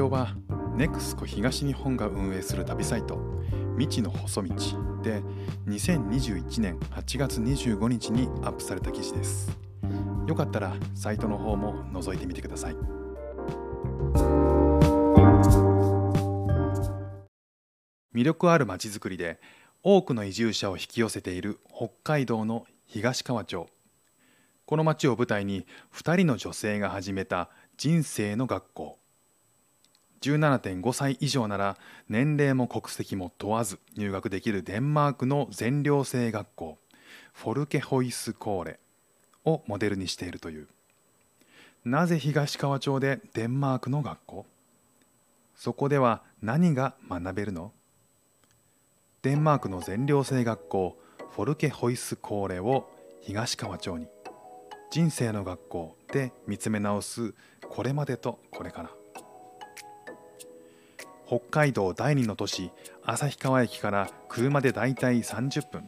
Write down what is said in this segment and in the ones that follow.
オは NEXCO 東日本が運営する旅サイト未知の細道で2021年8月25日にアップされた記事です。よかったらサイトの方も覗いてみてください。魅力あるまちづくりで多くの移住者を引き寄せている北海道の東川町。この町を舞台に2人の女性が始めた人生の学校。17.5歳以上なら年齢も国籍も問わず入学できるデンマークの全寮制学校フォルケホイスコーレをモデルにしているという。なぜ東川町でデンマークの学校？そこでは何が学べるの？デンマークの全寮制学校フォルケホイスコーレを東川町に人生の学校で見つめ直すこれまでとこれから。北海道第二の都市旭川駅から車でだいたい30分。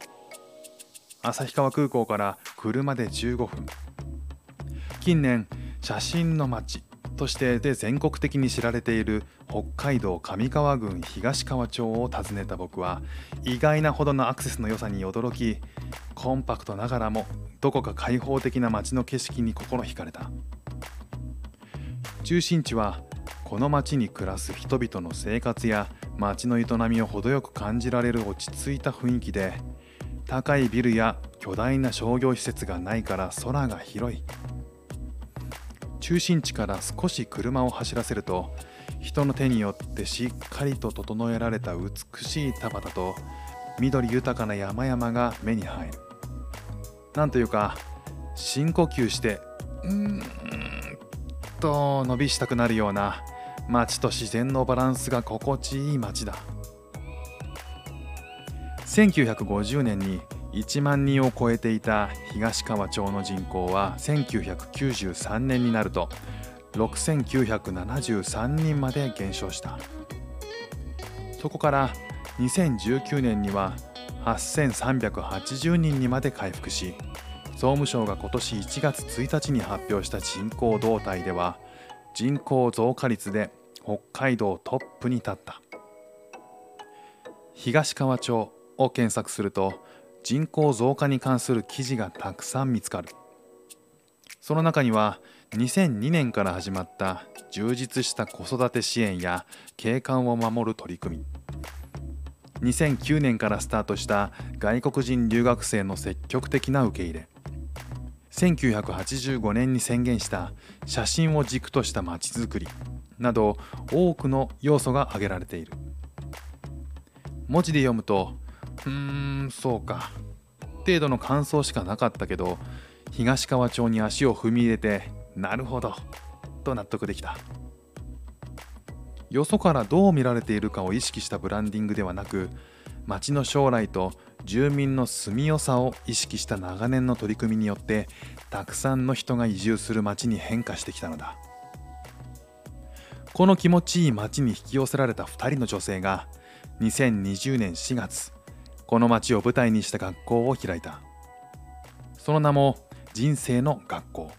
旭川空港から車で15分。近年写真の街としてで全国的に知られている北海道上川郡東川町を訪ねた僕は意外なほどのアクセスの良さに驚きコンパクトながらもどこか開放的な街の景色に心惹かれた。中心地はこの町に暮らす人々の生活や街の営みを程よく感じられる落ち着いた雰囲気で高いビルや巨大な商業施設がないから空が広い。中心地から少し車を走らせると人の手によってしっかりと整えられた美しい田畑と緑豊かな山々が目に入る。なんというか深呼吸してうーんと伸びしたくなるような街と自然のバランスが心地いい街だ。1950年に1万人を超えていた東川町の人口は1993年になると6973人まで減少した。そこから2019年には8380人にまで回復し総務省が今年1月1日に発表した人口動態では人口増加率で北海道トップに立った。東川町を検索すると人口増加に関する記事がたくさん見つかる。その中には2002年から始まった充実した子育て支援や景観を守る取り組み。2009年からスタートした外国人留学生の積極的な受け入れ。1985年に宣言した写真を軸としたまちづくり。など多くの要素が挙げられている。文字で読むとうーんそうか。程度の感想しかなかったけど東川町に足を踏み入れてなるほどと納得できた。よそからどう見られているかを意識したブランディングではなく町の将来と住民の住みよさを意識した長年の取り組みによってたくさんの人が移住する町に変化してきたのだ。この気持ちいい町に引き寄せられた2人の女性が2020年4月この町を舞台にした学校を開いた。その名も人生の学校。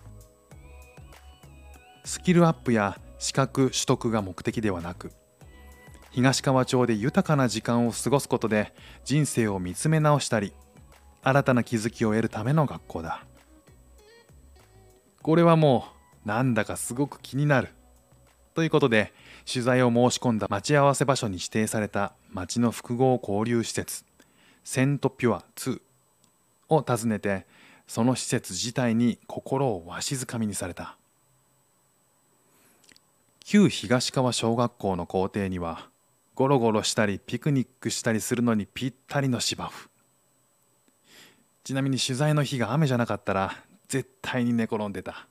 スキルアップや資格取得が目的ではなく東川町で豊かな時間を過ごすことで人生を見つめ直したり新たな気づきを得るための学校だ。これはもうなんだかすごく気になる。ということで取材を申し込んだ待ち合わせ場所に指定された町の複合交流施設セントピュア2を訪ねてその施設自体に心をわしづかみにされた。旧東川小学校の校庭にはゴロゴロしたりピクニックしたりするのにぴったりの芝生。ちなみに取材の日が雨じゃなかったら絶対に寝転んでた。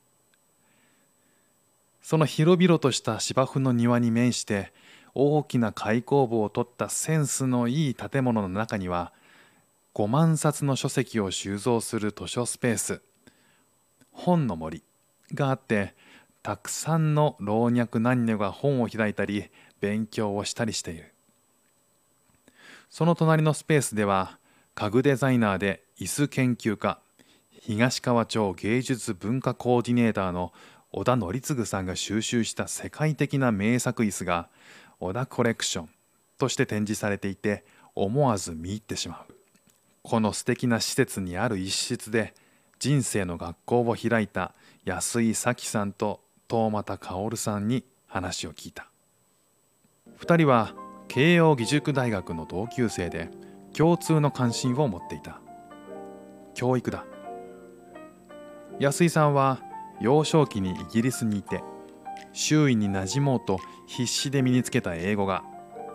その広々とした芝生の庭に面して大きな開口部を取ったセンスのいい建物の中には5万冊の書籍を収蔵する図書スペース。本の森があってたくさんの老若男女が本を開いたり勉強をしたりしている。その隣のスペースでは家具デザイナーで椅子研究家東川町芸術文化コーディネーターの織田則次さんが収集した世界的な名作椅子が織田コレクションとして展示されていて思わず見入ってしまう。この素敵な施設にある一室で人生の学校を開いた安井咲さんと東俣薫さんに話を聞いた。2人は慶應義塾大学の同級生で共通の関心を持っていた。教育だ。安井さんは幼少期にイギリスにいて周囲に馴染もうと必死で身につけた英語が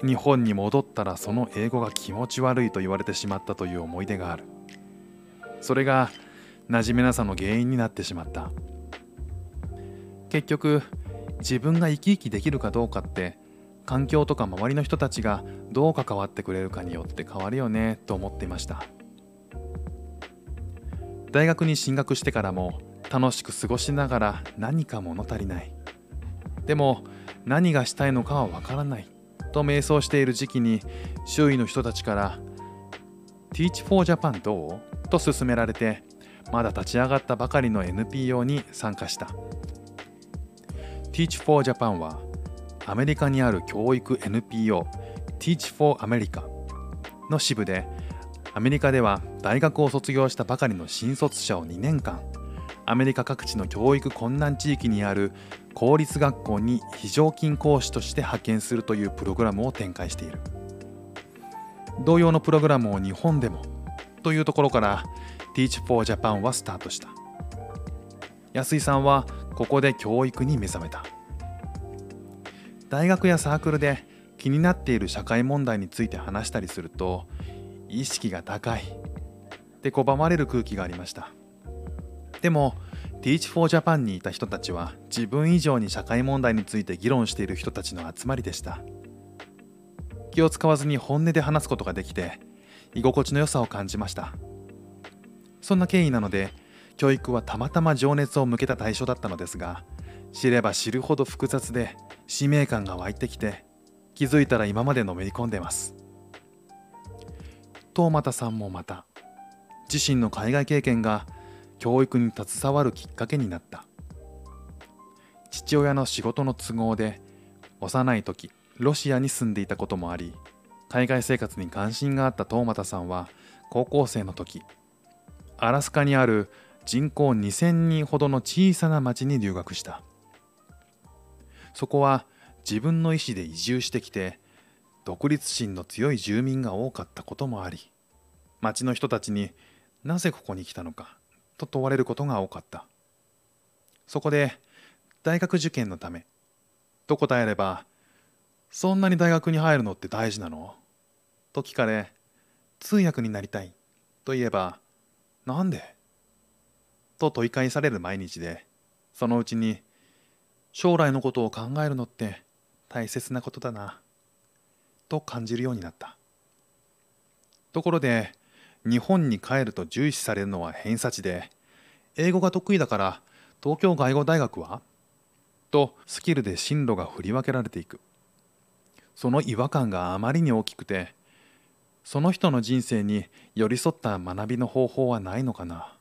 日本に戻ったらその英語が気持ち悪いと言われてしまったという思い出がある。それが馴染めなさの原因になってしまった。結局自分が生き生きできるかどうかって環境とか周りの人たちがどう関わってくれるかによって変わるよねと思っていました。大学に進学してからも楽しく過ごしながら何か物足りないでも何がしたいのかはわからないと迷走している時期に周囲の人たちから「Teach for Japan どう?」と勧められてまだ立ち上がったばかりの NPO に参加した Teach for Japan はアメリカにある教育 NPO Teach for America の支部でアメリカでは大学を卒業したばかりの新卒者を2年間アメリカ各地の教育困難地域にある公立学校に非常勤講師として派遣するというプログラムを展開している。同様のプログラムを日本でもというところから Teach for Japan はスタートした。安井さんはここで教育に目覚めた。大学やサークルで気になっている社会問題について話したりすると意識が高い。って拒まれる空気がありました。でも Teach for Japan にいた人たちは自分以上に社会問題について議論している人たちの集まりでした。気を使わずに本音で話すことができて居心地の良さを感じました。そんな経緯なので教育はたまたま情熱を向けた対象だったのですが知れば知るほど複雑で使命感が湧いてきて気づいたら今までのめり込んでます。東又さんもまた自身の海外経験が教育に携わるきっかけになった。父親の仕事の都合で幼い時ロシアに住んでいたこともあり海外生活に関心があった東俣さんは高校生の時アラスカにある人口2000人ほどの小さな町に留学した。そこは自分の意思で移住してきて独立心の強い住民が多かったこともあり町の人たちになぜここに来たのかと問われることが多かった。そこで大学受験のためと答えればそんなに大学に入るのって大事なの？と聞かれ通訳になりたいと言えばなんで？と問い返される毎日でそのうちに将来のことを考えるのって大切なことだなと感じるようになった。ところで日本に帰ると重視されるのは偏差値で英語が得意だから東京外語大学は？とスキルで進路が振り分けられていく。その違和感があまりに大きくてその人の人生に寄り添った学びの方法はないのかな？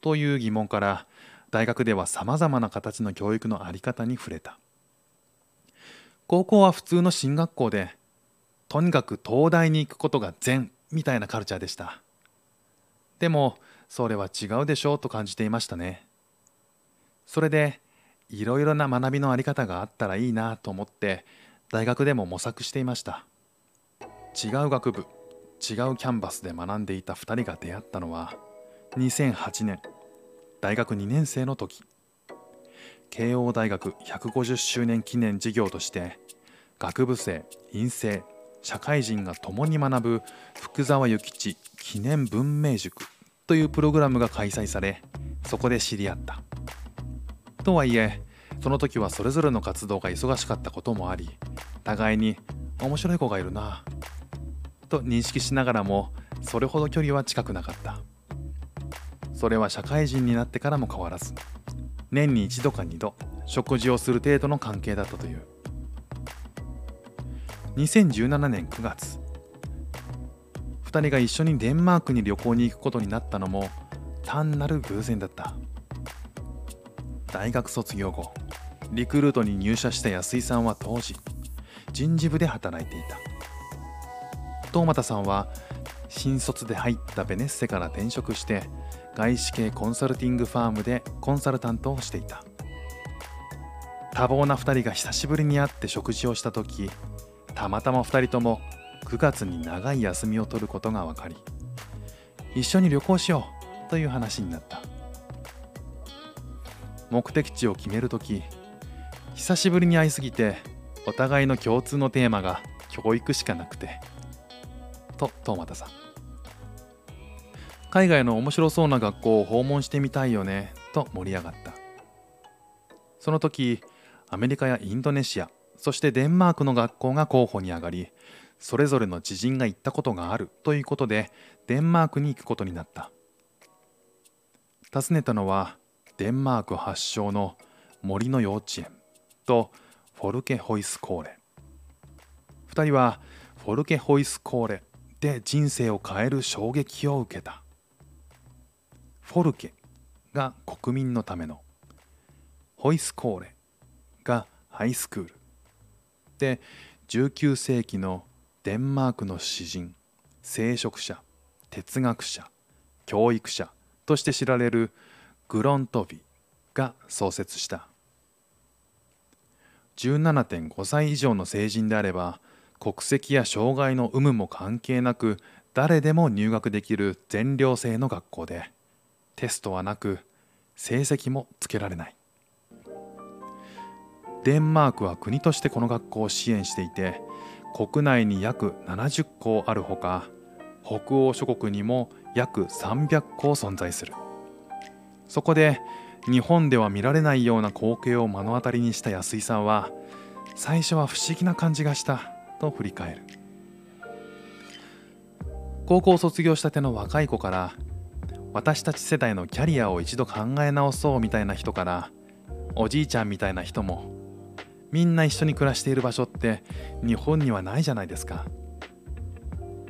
という疑問から大学ではさまざまな形の教育の在り方に触れた。高校は普通の進学校でとにかく東大に行くことが善。みたいなカルチャーでした。でもそれは違うでしょうと感じていましたね。それでいろいろな学びのあり方があったらいいなと思って大学でも模索していました。違う学部違うキャンバスで学んでいた2人が出会ったのは2008年大学2年生の時。慶応大学150周年記念事業として学部生院生社会人が共に学ぶ福沢諭吉記念文明塾というプログラムが開催されそこで知り合った。とはいえその時はそれぞれの活動が忙しかったこともあり互いに面白い子がいるなと認識しながらもそれほど距離は近くなかった。それは社会人になってからも変わらず年に一度か二度食事をする程度の関係だったという。2017年9月2人が一緒にデンマークに旅行に行くことになったのも単なる偶然だった。大学卒業後リクルートに入社した安井さんは当時人事部で働いていた。東俣さんは新卒で入ったベネッセから転職して外資系コンサルティングファームでコンサルタントをしていた。多忙な2人が久しぶりに会って食事をした時たまたま2人とも9月に長い休みを取ることが分かり一緒に旅行しようという話になった。目的地を決める時久しぶりに会いすぎてお互いの共通のテーマが教育しかなくてと東俣さん。海外の面白そうな学校を訪問してみたいよねと盛り上がった。その時アメリカやインドネシアそしてデンマークの学校が候補に上がりそれぞれの知人が行ったことがあるということでデンマークに行くことになった。訪ねたのはデンマーク発祥の森の幼稚園とフォルケホイスコーレ。2人はフォルケホイスコーレで人生を変える衝撃を受けた。フォルケが国民のためのホイスコーレがハイスクール。で19世紀のデンマークの詩人聖職者哲学者教育者として知られるグロントビが創設した。17.5歳以上の成人であれば国籍や障害の有無も関係なく誰でも入学できる全寮制の学校でテストはなく成績もつけられない。デンマークは国としてこの学校を支援していて国内に約70校あるほか北欧諸国にも約300校存在する。そこで日本では見られないような光景を目の当たりにした安井さんは最初は不思議な感じがしたと振り返る。高校卒業したての若い子から私たち世代のキャリアを一度考え直そうみたいな人からおじいちゃんみたいな人もみんな一緒に暮らしている場所って日本にはないじゃないですか。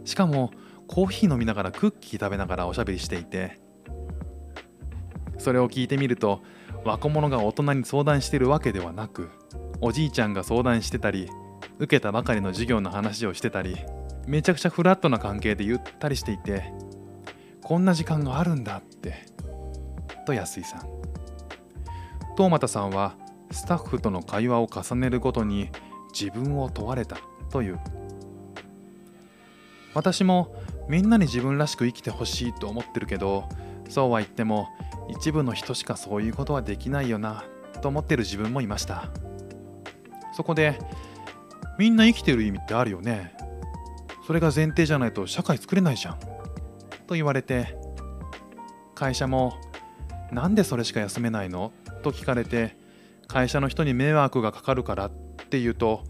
しかもコーヒー飲みながらクッキー食べながらおしゃべりしていてそれを聞いてみると若者が大人に相談しているわけではなくおじいちゃんが相談してたり受けたばかりの授業の話をしてたりめちゃくちゃフラットな関係でゆったりしていてこんな時間があるんだって。と安井さん。東俣さんはスタッフとの会話を重ねるごとに自分を問われたという。私もみんなに自分らしく生きてほしいと思ってるけどそうは言っても一部の人しかそういうことはできないよなと思ってる自分もいました。そこでみんな生きてる意味ってあるよね。それが前提じゃないと社会作れないじゃんと言われて会社もなんでそれしか休めないの？と聞かれて会社の人に迷惑がかかるからって言うと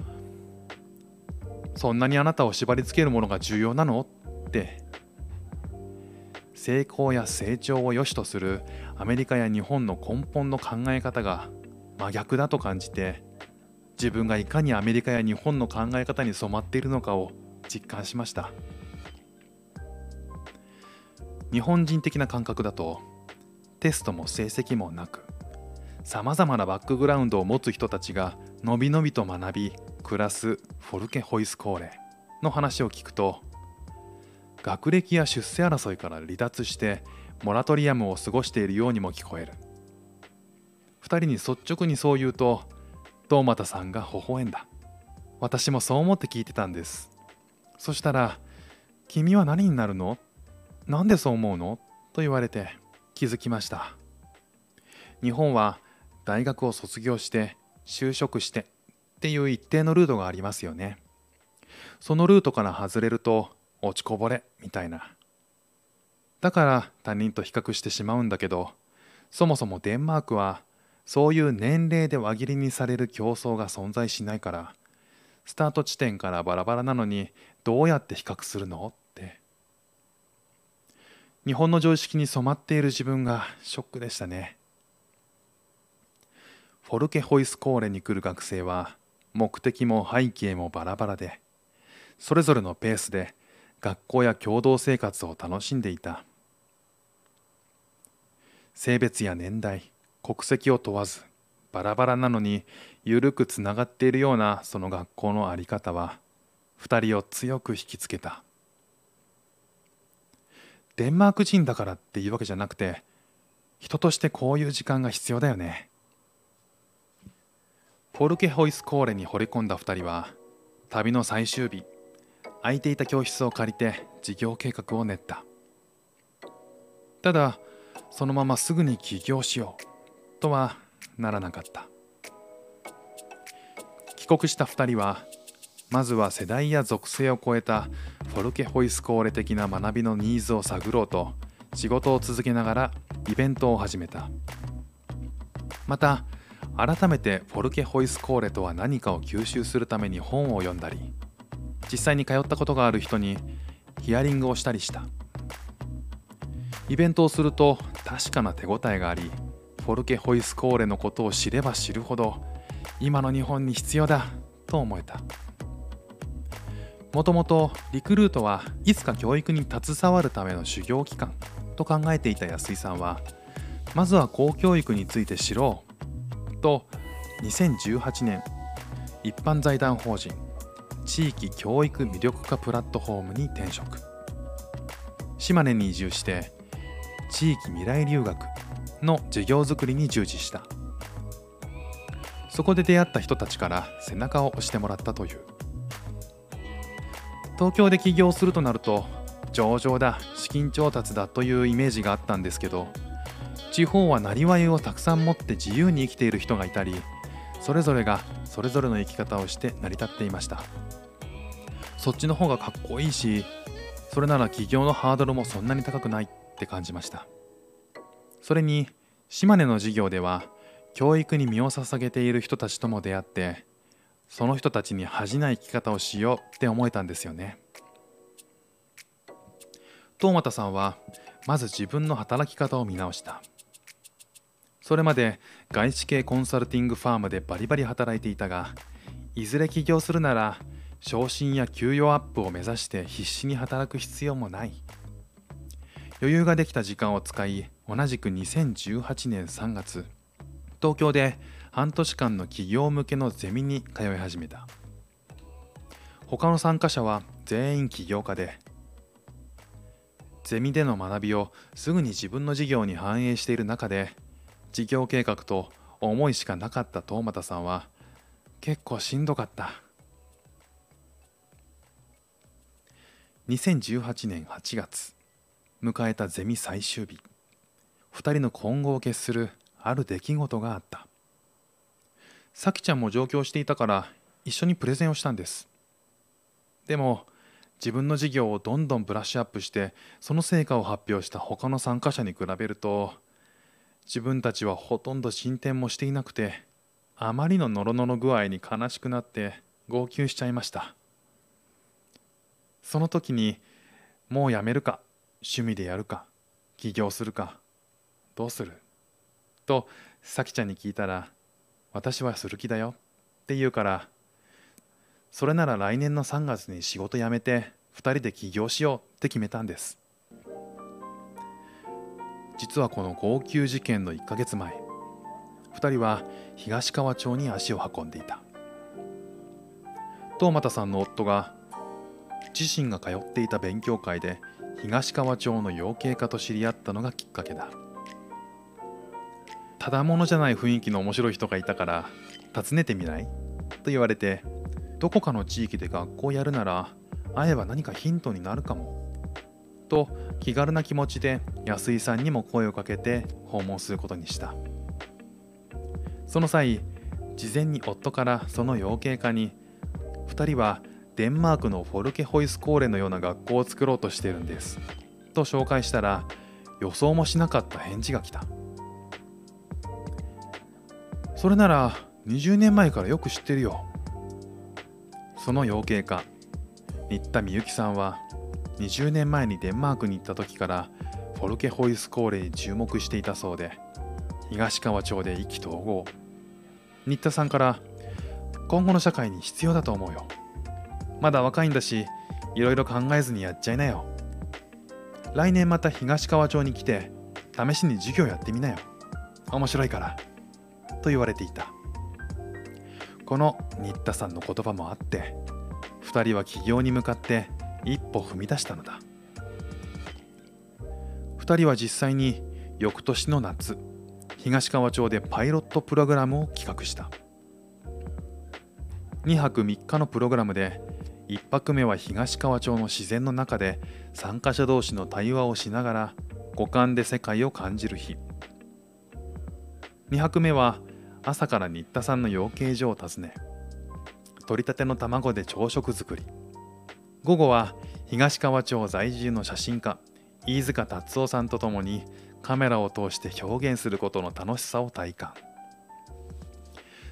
そんなにあなたを縛りつけるものが重要なの？って。成功や成長を良しとするアメリカや日本の根本の考え方が真逆だと感じて自分がいかにアメリカや日本の考え方に染まっているのかを実感しました。日本人的な感覚だとテストも成績もなくさまざまなバックグラウンドを持つ人たちがのびのびと学び暮らすフォルケホイスコーレ。の話を聞くと学歴や出世争いから離脱してモラトリアムを過ごしているようにも聞こえる。2人に率直にそう言うと東俣さんが微笑んだ。私もそう思って聞いてたんです。そしたら「君は何になるの？なんでそう思うの?」と言われて気づきました。日本は大学を卒業して就職してっていう一定のルートがありますよね。そのルートから外れると落ちこぼれみたいな。だから他人と比較してしまうんだけどそもそもデンマークはそういう年齢で輪切りにされる競争が存在しないからスタート地点からバラバラなのにどうやって比較するの？って。日本の常識に染まっている自分がショックでしたね。フォルケホイスコーレに来る学生は目的も背景もバラバラでそれぞれのペースで学校や共同生活を楽しんでいた。性別や年代国籍を問わずバラバラなのに緩くつながっているようなその学校の在り方は2人を強く引きつけた。デンマーク人だからっていうわけじゃなくて人としてこういう時間が必要だよね。フォルケホイスコーレに惚れ込んだ2人は旅の最終日空いていた教室を借りて事業計画を練った。ただそのまますぐに起業しようとはならなかった。帰国した2人はまずは世代や属性を超えたフォルケホイスコーレ的な学びのニーズを探ろうと仕事を続けながらイベントを始めた。また改めてフォルケホイスコーレとは何かを吸収するために本を読んだり実際に通ったことがある人にヒアリングをしたりした。イベントをすると確かな手応えがありフォルケホイスコーレのことを知れば知るほど今の日本に必要だと思えた。もともとリクルートはいつか教育に携わるための修行期間と考えていた安井さんはまずは公教育について知ろうと2018年一般財団法人地域教育魅力化プラットフォームに転職。島根に移住して地域未来留学の授業づくりに従事した。そこで出会った人たちから背中を押してもらったという。東京で起業するとなると上場だ資金調達だというイメージがあったんですけど地方はなりわいをたくさん持って自由に生きている人がいたりそれぞれがそれぞれの生き方をして成り立っていました。そっちの方がかっこいいしそれなら起業のハードルもそんなに高くないって感じました。それに島根の授業では教育に身を捧げている人たちとも出会ってその人たちに恥じない生き方をしようって思えたんですよね。東俣さんはまず自分の働き方を見直した。それまで外資系コンサルティングファームでバリバリ働いていたがいずれ起業するなら昇進や給与アップを目指して必死に働く必要もない。余裕ができた時間を使い同じく2018年3月東京で半年間の企業向けのゼミに通い始めた。他の参加者は全員起業家でゼミでの学びをすぐに自分の事業に反映している中で事業計画と思いしかなかった東俣さんは結構しんどかった。2018年8月迎えたゼミ最終日。2人の今後を決するある出来事があった。さきちゃんも上京していたから一緒にプレゼンをしたんです。でも自分の事業をどんどんブラッシュアップしてその成果を発表した他の参加者に比べると自分たちはほとんど進展もしていなくてあまりのノロノロ具合に悲しくなって号泣しちゃいました。その時にもうやめるか趣味でやるか起業するかどうするとさきちゃんに聞いたら私はする気だよって言うからそれなら来年の3月に仕事辞めて2人で起業しようって決めたんです。実はこの号泣事件の1ヶ月前2人は東川町に足を運んでいた。東俣さんの夫が自身が通っていた勉強会で東川町の養鶏家と知り合ったのがきっかけだ。ただものじゃない雰囲気の面白い人がいたから訪ねてみない。と言われてどこかの地域で学校やるなら会えば何かヒントになるかも。と気軽な気持ちで安井さんにも声をかけて訪問することにした。その際事前に夫からその養鶏家に2人はデンマークのフォルケホイスコーレのような学校を作ろうとしているんですと紹介したら予想もしなかった返事が来た。それなら20年前からよく知ってるよ。その養鶏家新田美幸さんは20年前にデンマークに行った時からフォルケホイスコーレに注目していたそうで東川町で意気投合。新田さんから今後の社会に必要だと思うよ。まだ若いんだしいろいろ考えずにやっちゃいなよ。来年また東川町に来て試しに授業やってみなよ。面白いから。と言われていた。この新田さんの言葉もあって2人は起業に向かって一歩踏み出したのだ。2人は実際に翌年の夏東川町でパイロットプログラムを企画した。2泊3日のプログラムで1泊目は東川町の自然の中で参加者同士の対話をしながら五感で世界を感じる日。2泊目は朝から新田さんの養鶏場を訪ね取りたての卵で朝食作り。午後は東川町在住の写真家飯塚達夫さんと共にカメラを通して表現することの楽しさを体感。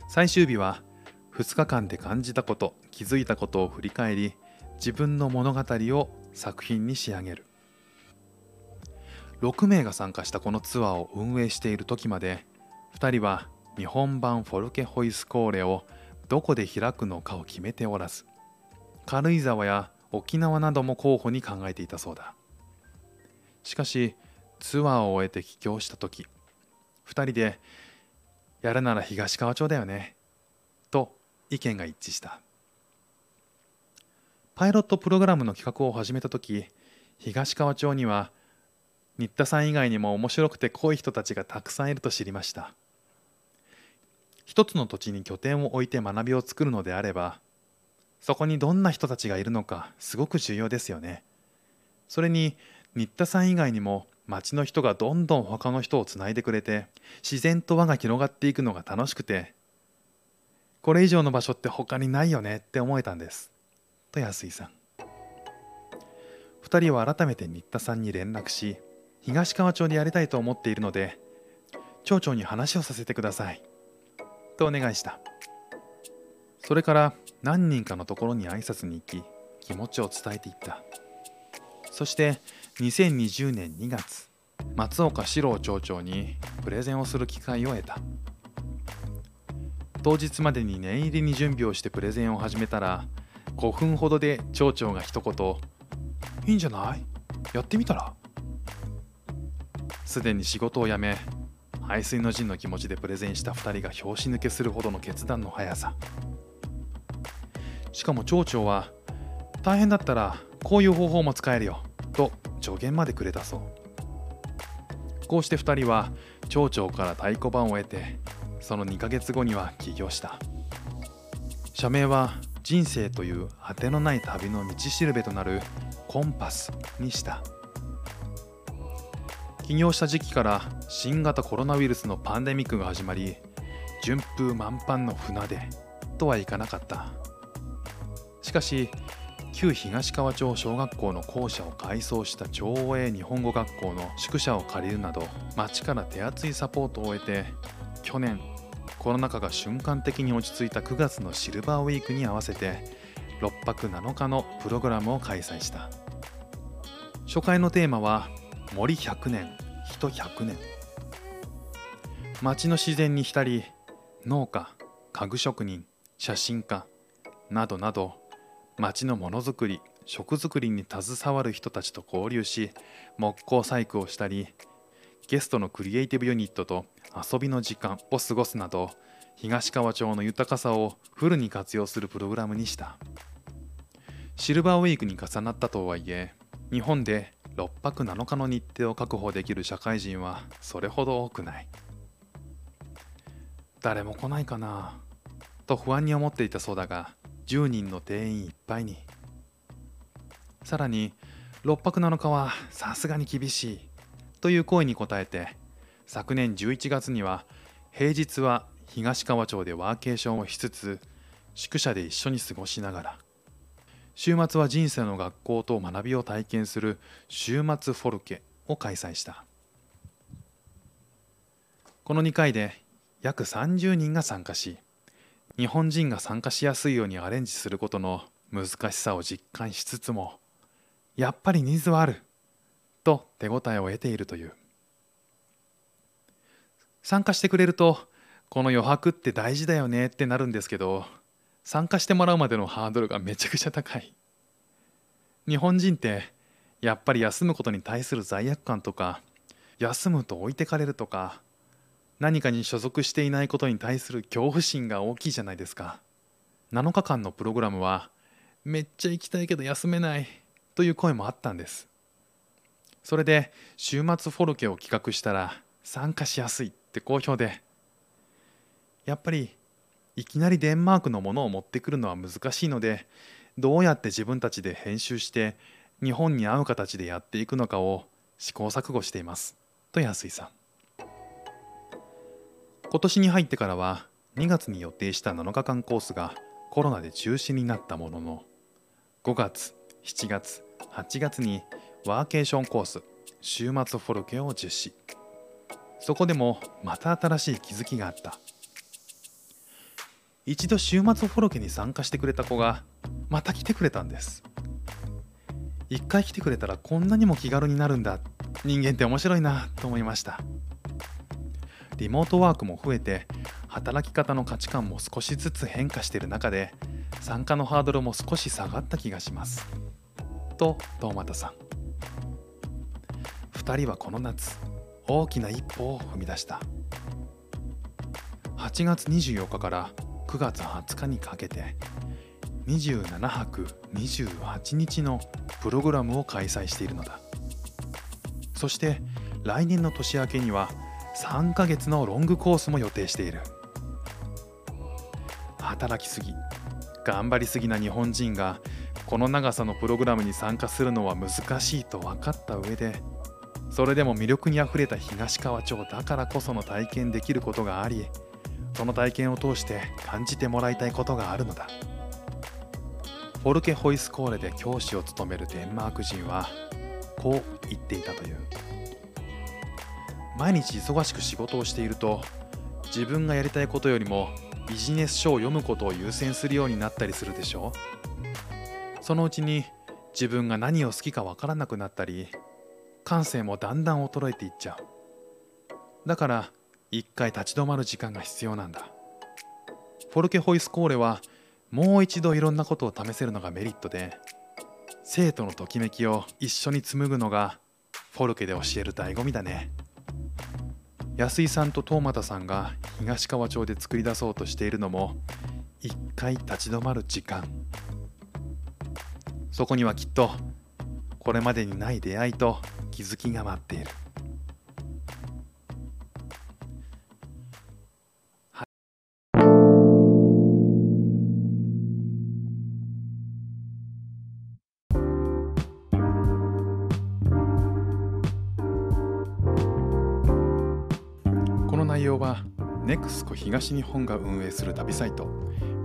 最終日は2日間で感じたこと気づいたことを振り返り自分の物語を作品に仕上げる。6名が参加したこのツアーを運営している時まで2人は日本版フォルケホイスコーレをどこで開くのかを決めておらず軽井沢や沖縄なども候補に考えていたそうだ。しかしツアーを終えて帰郷した時2人で「やるなら東川町だよね」と意見が一致した。パイロットプログラムの企画を始めた時東川町には新田さん以外にも面白くて濃い人たちがたくさんいると知りました。一つの土地に拠点を置いて学びを作るのであればそこにどんな人たちがいるのかすごく重要ですよね。それに新田さん以外にも町の人がどんどん他の人をつないでくれて自然と輪が広がっていくのが楽しくてこれ以上の場所って他にないよねって思えたんです。と安井さん。2人は改めて新田さんに連絡し東川町でやりたいと思っているので町長に話をさせてください。とお願いした。それから何人かのところに挨拶に行き気持ちを伝えていった。そして2020年2月松岡史郎町長にプレゼンをする機会を得た。当日までに念入りに準備をしてプレゼンを始めたら5分ほどで町長が一言「いいんじゃない？やってみたら?」すでに仕事を辞め排水の陣の気持ちでプレゼンした2人が拍子抜けするほどの決断の速さ。しかも町長は「大変だったらこういう方法も使えるよ」と助言までくれたそう。こうして2人は町長から太鼓判を得てその2ヶ月後には起業した。社名は人生という果てのない旅の道しるべとなるコンパスにした。起業した時期から新型コロナウイルスのパンデミックが始まり順風満帆の船出とはいかなかった。かし旧東川町小学校の校舎を改装した町営日本語学校の宿舎を借りるなど町から手厚いサポートを得て去年コロナ禍が瞬間的に落ち着いた9月のシルバーウィークに合わせて6泊7日のプログラムを開催した。初回のテーマは森100年人100年。町の自然に浸り農家家具職人写真家などなど町のものづくり食作りに携わる人たちと交流し木工細工をしたりゲストのクリエイティブユニットと遊びの時間を過ごすなど東川町の豊かさをフルに活用するプログラムにした。シルバーウィークに重なったとはいえ日本で6泊7日の日程を確保できる社会人はそれほど多くない。誰も来ないかなと不安に思っていたそうだが10人の定員いっぱいに。さらに6泊7日はさすがに厳しい。という声に応えて昨年11月には平日は東川町でワーケーションをしつつ宿舎で一緒に過ごしながら週末は人生の学校と学びを体験する週末フォルケを開催した。この2回で約30人が参加し日本人が参加しやすいようにアレンジすることの難しさを実感しつつもやっぱりニーズはあると手応えを得ているという。参加してくれるとこの余白って大事だよねってなるんですけど参加してもらうまでのハードルがめちゃくちゃ高い。日本人ってやっぱり休むことに対する罪悪感とか休むと置いてかれるとか何かに所属していないことに対する恐怖心が大きいじゃないですか。7日間のプログラムはめっちゃ行きたいけど休めないという声もあったんです。それで週末フォルケを企画したら参加しやすいって好評で。やっぱりいきなりデンマークのものを持ってくるのは難しいのでどうやって自分たちで編集して日本に合う形でやっていくのかを試行錯誤しています。と安井さん。今年に入ってからは2月に予定した7日間コースがコロナで中止になったものの5月7月8月にワーケーションコース週末フォルケを実施。そこでもまた新しい気づきがあった。一度週末フォロケに参加してくれた子がまた来てくれたんです。一回来てくれたらこんなにも気軽になるんだ。人間って面白いなと思いました。リモートワークも増えて働き方の価値観も少しずつ変化している中で参加のハードルも少し下がった気がします。と東俣さん。2人はこの夏大きな一歩を踏み出した。8月24日から9月20日にかけて27泊28日のプログラムを開催しているのだ。そして来年の年明けには3ヶ月のロングコースも予定している。働きすぎ頑張りすぎな日本人がこの長さのプログラムに参加するのは難しいと分かった上でそれでも魅力にあふれた東川町だからこその体験できることがありその体験を通して感じてもらいたいことがあるのだ。フォルケホイスコーレで教師を務めるデンマーク人はこう言っていたという。毎日忙しく仕事をしていると自分がやりたいことよりもビジネス書を読むことを優先するようになったりするでしょそのうちに自分が何を好きかわからなくなったり感性もだんだん衰えていっちゃう。だから一回立ち止まる時間が必要なんだ。フォルケホイスコーレはもう一度いろんなことを試せるのがメリットで生徒のときめきを一緒に紡ぐのがフォルケで教える醍醐味だね。安井さんと東又さんが東川町で作り出そうとしているのも一回立ち止まる時間。そこにはきっとこれまでにない出会いと気づきが待っている。東日本が運営する旅サイト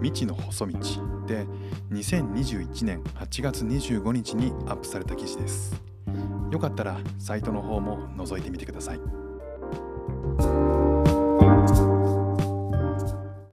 未知の細道で2021年8月25日にアップされた記事です。よかったらサイトの方も覗いてみてください。